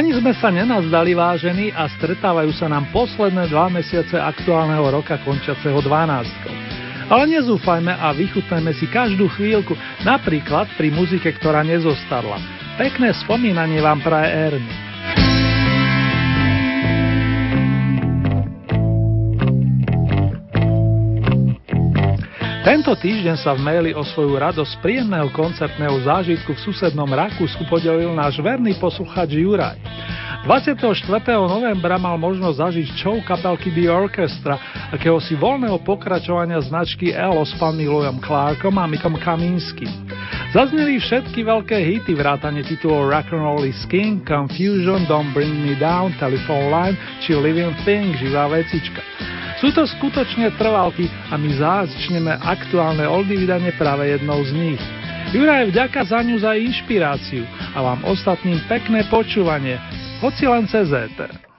Ani sme sa nenazdali vážení a stretávajú sa nám posledné dva mesiace aktuálneho roka končiaceho 12. Ale nezúfajme a vychutnajme si každú chvíľku, napríklad pri muzike, ktorá nezostarla. Pekné spomínanie vám praje Ernie. Tento týždeň sa v maili o svoju radosť príjemného koncertného zážitku v susednom Rakúsku podelil náš verný posluchač Juraj. 24. novembra mal možnosť zažiť show kapelky The Orchestra, akéhosi voľného pokračovania značky Elo s pán Milojom Clarkom a Mikom Kaminským. Zazneli všetky veľké hity vrátane titulov Rock'n'Roll is King, Confusion, Don't Bring Me Down, Telephone Line či Living Thing, živá vecička. Sú to skutočne trvalky a my začneme aktuálne oldy vydanie práve jednou z nich. Juraj, vďaka za ňu za inšpiráciu a vám ostatným pekné počúvanie, hoci len cez éter.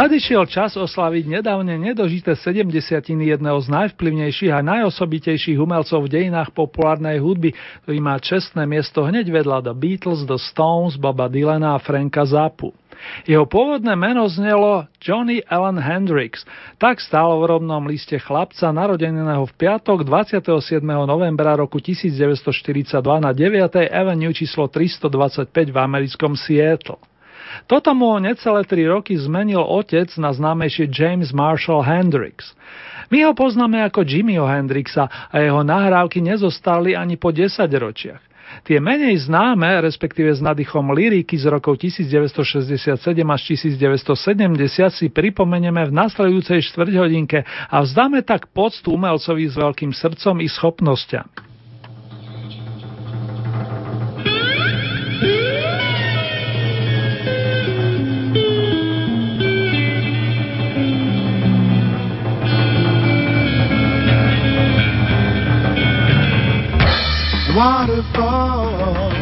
Nadišiel čas oslaviť nedávne nedožité 70 jedného z najvplyvnejších a najosobitejších umelcov v dejinách populárnej hudby, ktorý má čestné miesto hneď vedľa The Beatles, The Stones, Boba Dylana a Franka Zappu. Jeho pôvodné meno znelo Johnny Allen Hendrix. Tak stálo v rodnom liste chlapca, narodeného v piatok 27. novembra roku 1942 na 9. Avenue číslo 325 v americkom Seattle. Toto mu o necelé tri roky zmenil otec na známejší James Marshall Hendrix. My ho poznáme ako Jimmyho Hendrixa a jeho nahrávky nezostali ani po 10 ročiach. Tie menej známe, respektíve s nadýchom liriky z rokov 1967 až 1970 si pripomenieme v nasledujúcej štvrťhodinke a vzdáme tak poctu umelcovi s veľkým srdcom i schopnosťami. Waterfall.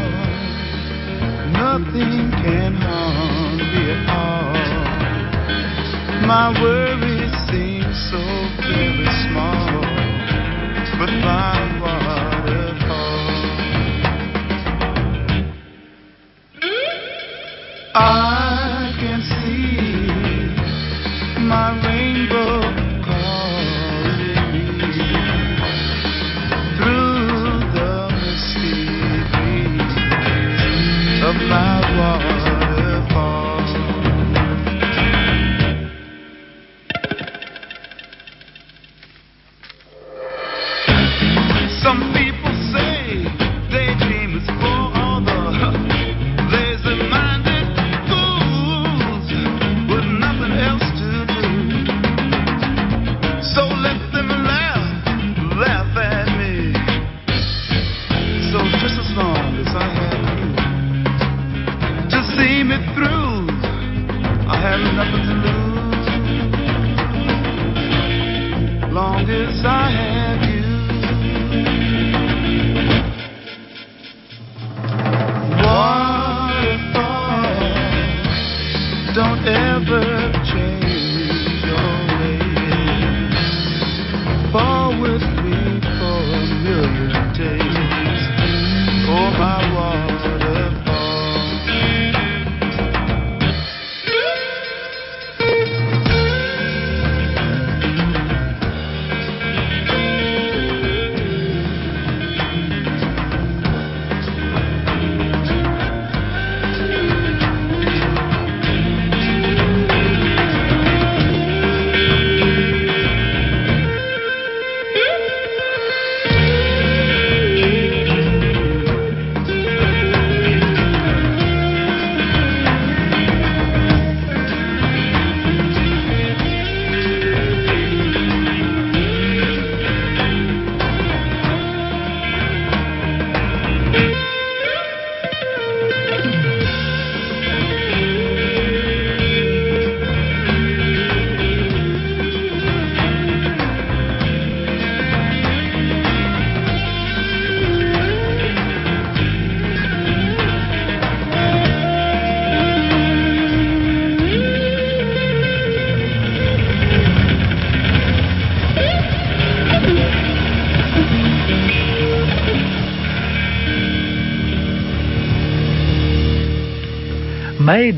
Nothing can harm me at all. My worries seem so very small, but my waterfall, I don't ever change.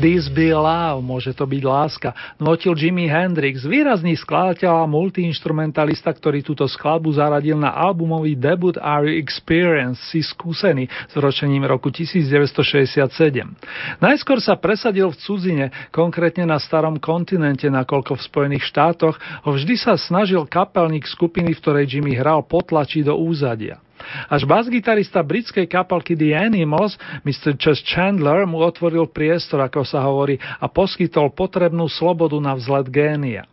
This be love, môže to byť láska, notil Jimi Hendrix, výrazný skladateľ a multiinstrumentalista, ktorý túto skladbu zaradil na albumový debut Are You Experience, si skúsený s ročením roku 1967. Najskôr sa presadil v cudzine, konkrétne na starom kontinente, nakoľko v Spojených štátoch ho vždy sa snažil kapelník skupiny, v ktorej Jimmy hral, potlačiť do úzadia. Až bas-gitarista britskej kapalky The Animals, Mr. Chess Chandler, mu otvoril priestor, ako sa hovorí, a poskytol potrebnú slobodu na vzlet génia.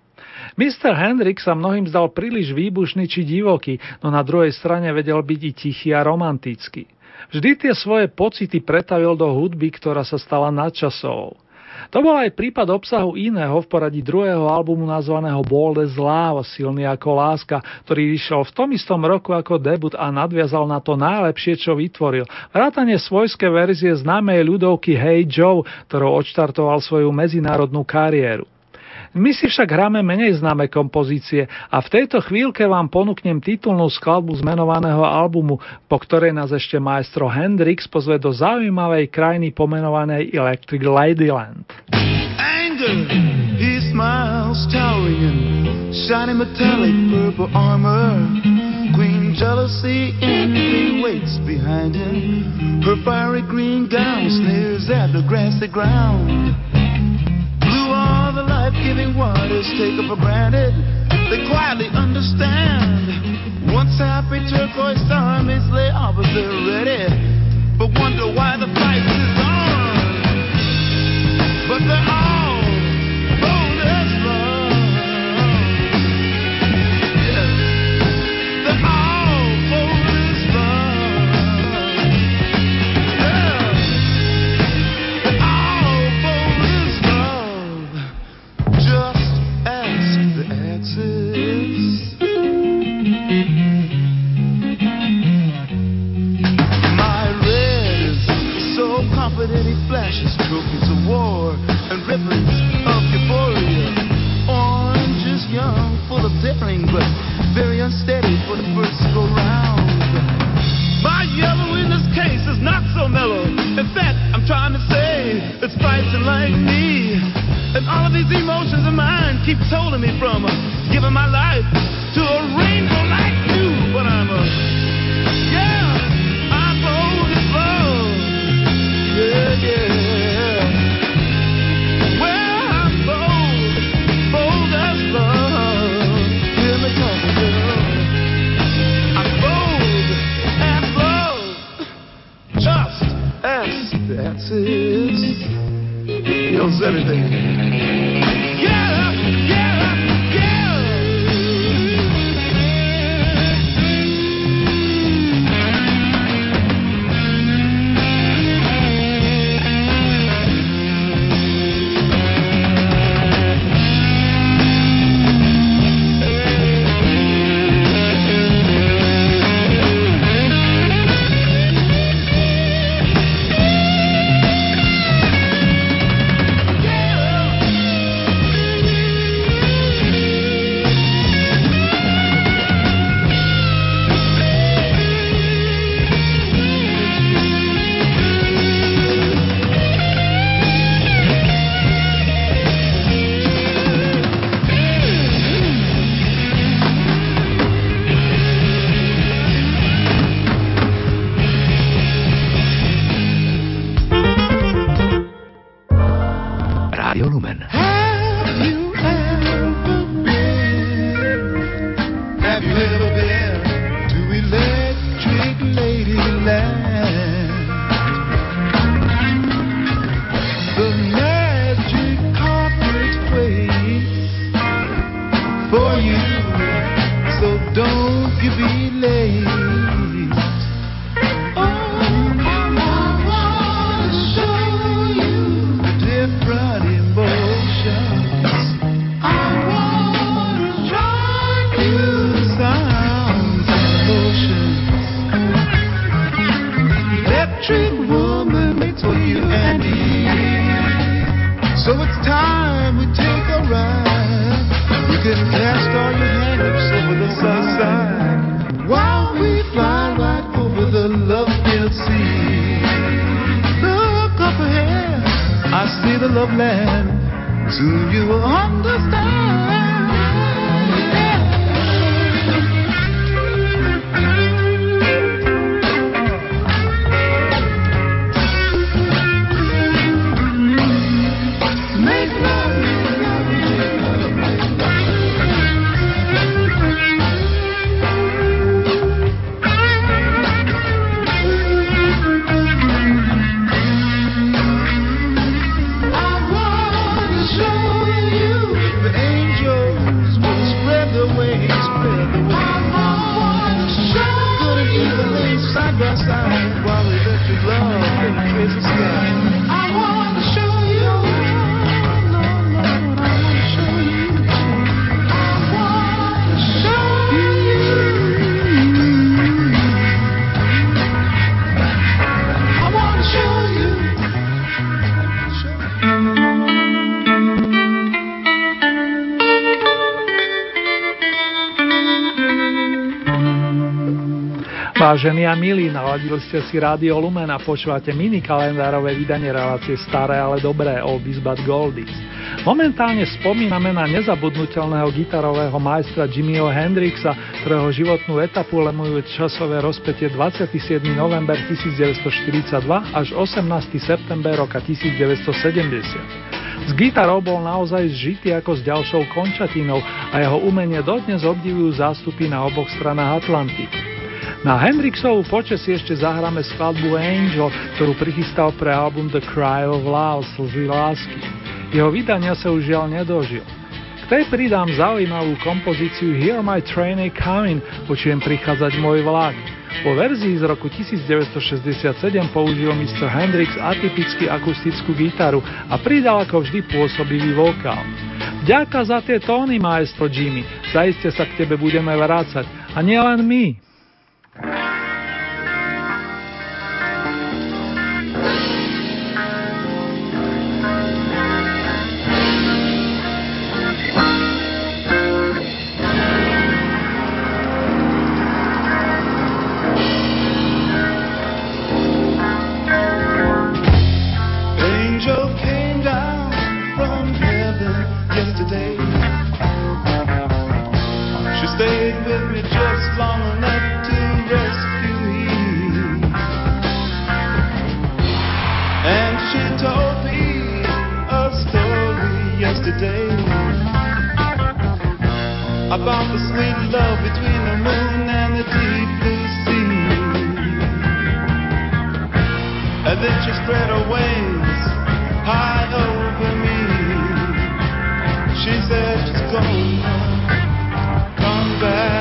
Mr. Hendrix sa mnohým zdal príliš výbušný či divoký, no na druhej strane vedel byť i tichý a romantický. Vždy tie svoje pocity pretavil do hudby, ktorá sa stala nadčasovou. To bol aj prípad obsahu iného v poradí druhého albumu nazvaného Bold as Love, silný ako láska, ktorý vyšiel v tom istom roku ako debut a nadviazal na to najlepšie, čo vytvoril. Vrátanie svojské verzie známej ľudovky Hey Joe, ktorou odštartoval svoju medzinárodnú kariéru. My si však hráme menej známe kompozície a v tejto chvíľke vám ponúknem titulnú skladbu z menovaného albumu, po ktorej nás ešte maestro Hendrix pozve do zaujímavej krajiny pomenovanej Electric Ladyland. Anger, he smiles towering in shiny metallic purple armor. Queen jealousy envy waits behind him. Her fiery green gown sneers at the grassy ground. Life-giving what is taken for granted. They quietly understand. Once happy turquoise armies lay opposite ready, but wonder why the fight is on. But they're all bold flashes, trophies of war, and ribbons of euphoria. Oranges young, full of daring, but very unsteady for the first go round. My yellow in this case is not so mellow. In fact, I'm trying to say it's fighting like me. And all of these emotions of mine keep tolling me from uh, giving my life to a Do you understand? Vážení a milí, naladili ste si Rádio Lumen a počúvate mini kalendárové vydanie relácie Staré, ale dobré Oldies but Goldies. Momentálne spomíname na nezabudnutelného gitarového majstra Jimmyho Hendrixa, ktorého životnú etapu lemuje časové rozpetie 27. november 1942 až 18. september roka 1970. S gitarou bol naozaj zžitý ako s ďalšou končatinou a jeho umenie dodnes obdivujú zástupy na oboch stranách Atlantiku. Na Hendrixovú počasí ešte zahráme skladbu Angel, ktorú prichystal pre album The Cry of Love, Slzy lásky. Jeho vydania sa už žiaľ nedožil. K tej pridám zaujímavú kompozíciu Hear My Train Coming, počujem prichádzať môj vlak. Po verzii z roku 1967 použil Mr. Hendrix atypicky akustickú gitaru a pridal ako vždy pôsobivý vokál. Ďaká za tie tóny, maestro Jimmy, zaiste sa k tebe budeme vrácať. A nielen my. about the sweet love between the moon and the deep blue sea. And then she spread her wings high over me. She said she's gonna come back.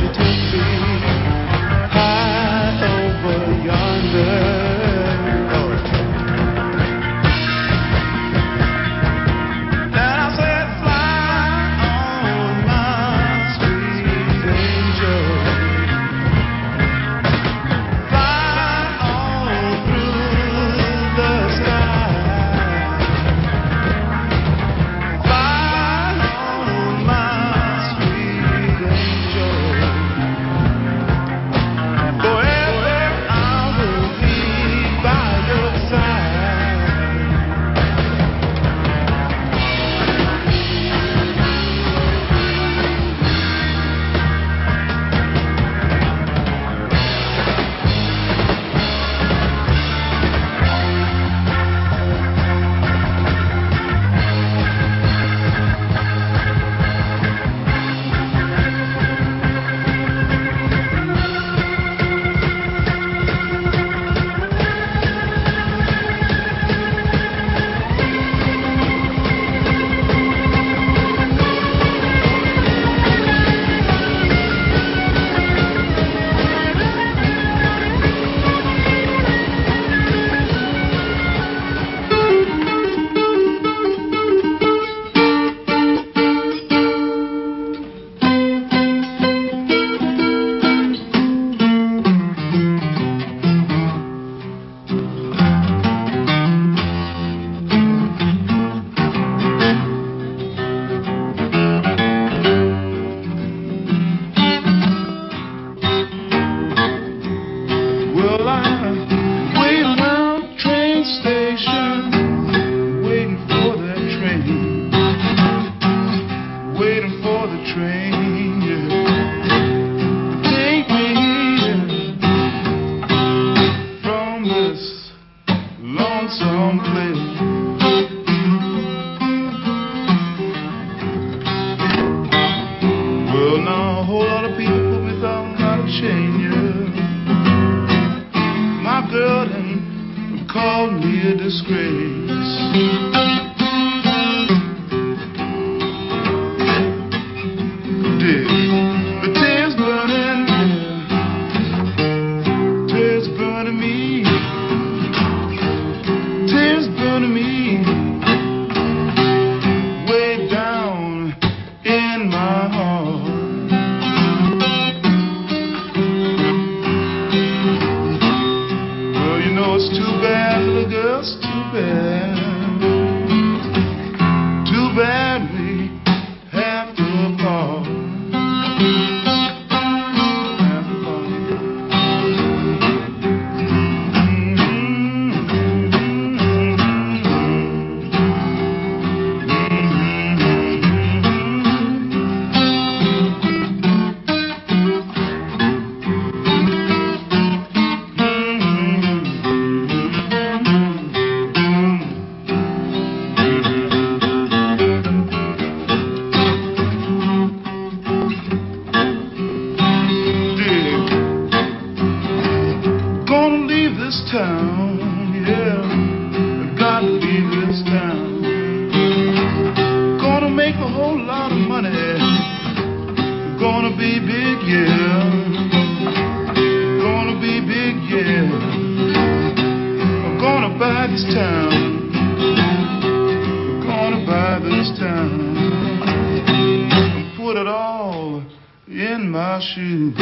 you do. whole lot of money. Gonna be big, yeah. Gonna be big, yeah. I'm gonna buy this town. Gonna buy this town. And put it all in my shoes.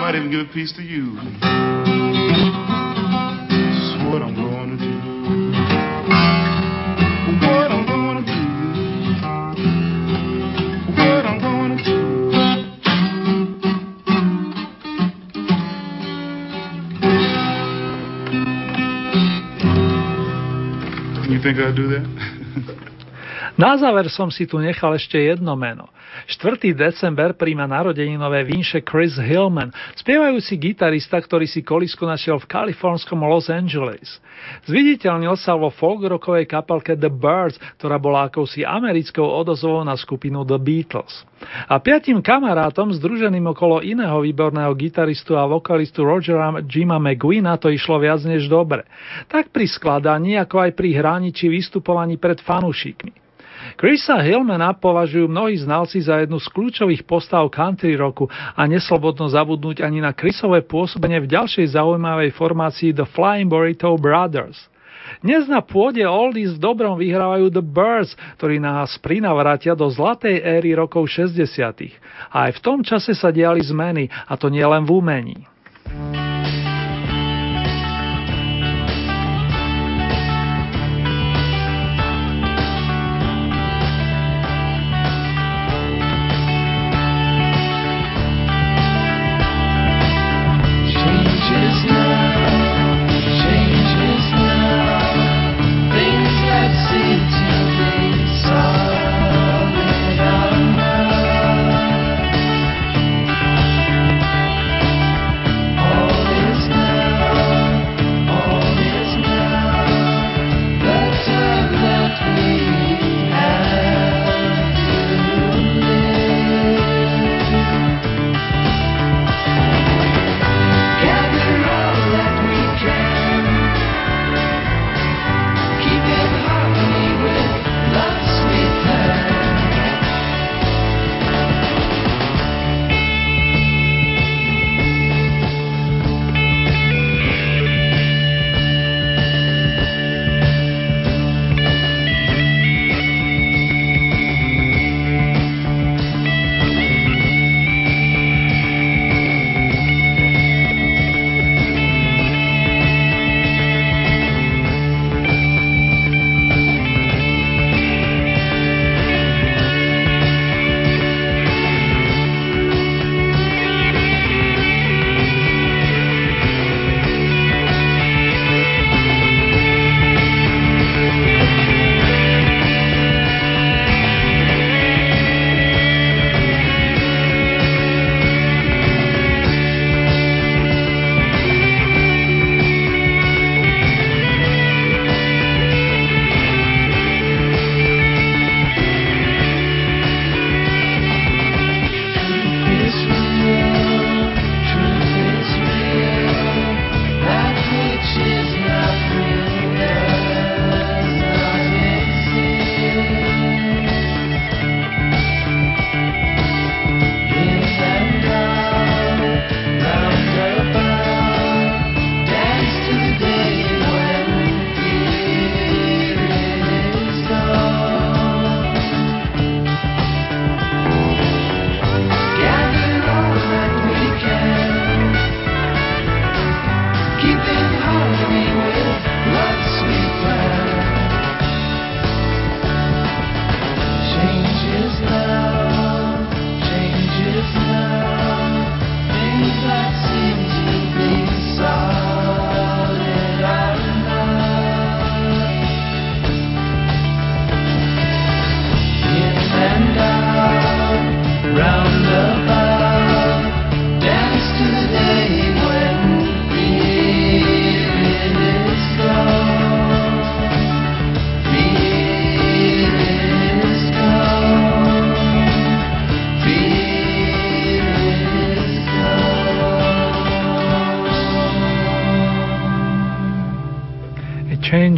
Might even give a piece to you. think I'll do that? Na záver som si tu nechal ešte jedno meno. 4. december príjma narodeninové vinše Chris Hillman, spievajúci gitarista, ktorý si kolisku našiel v kalifornskom Los Angeles. Zviditeľnil sa vo folkrockovej kapelke The Birds, ktorá bola akousi americkou odozvou na skupinu The Beatles. A piatim kamarátom, združeným okolo iného výborného gitaristu a vokalistu Rogera Jima McGuina to išlo viac než dobre. Tak pri skladaní, ako aj pri hráni či vystupovaní pred fanúšikmi. Chrisa Hillmana považujú mnohí znalci za jednu z kľúčových postav country roku a neslobodno zabudnúť ani na Chrisové pôsobenie v ďalšej zaujímavej formácii The Flying Burrito Brothers. Dnes na pôde Oldies v dobrom vyhrávajú The Birds, ktorí nás prinavrátia do zlatej éry rokov 60. A aj v tom čase sa diali zmeny, a to nielen v umení.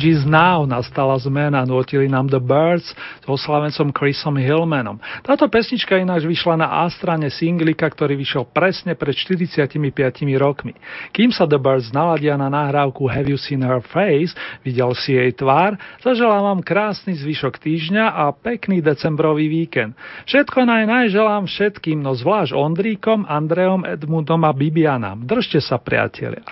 Change now, nastala zmena, nutili nám The Birds s oslavencom Chrisom Hillmanom. Táto pesnička ináč vyšla na A-strane singlika, ktorý vyšiel presne pred 45 rokmi. Kým sa The Birds naladia na nahrávku Have You Seen Her Face, videl si jej tvár, zaželám vám krásny zvyšok týždňa a pekný decembrový víkend. Všetko naj najželám všetkým, no zvlášť Ondríkom, Andreom, Edmundom a Bibianam. Držte sa, priatelia.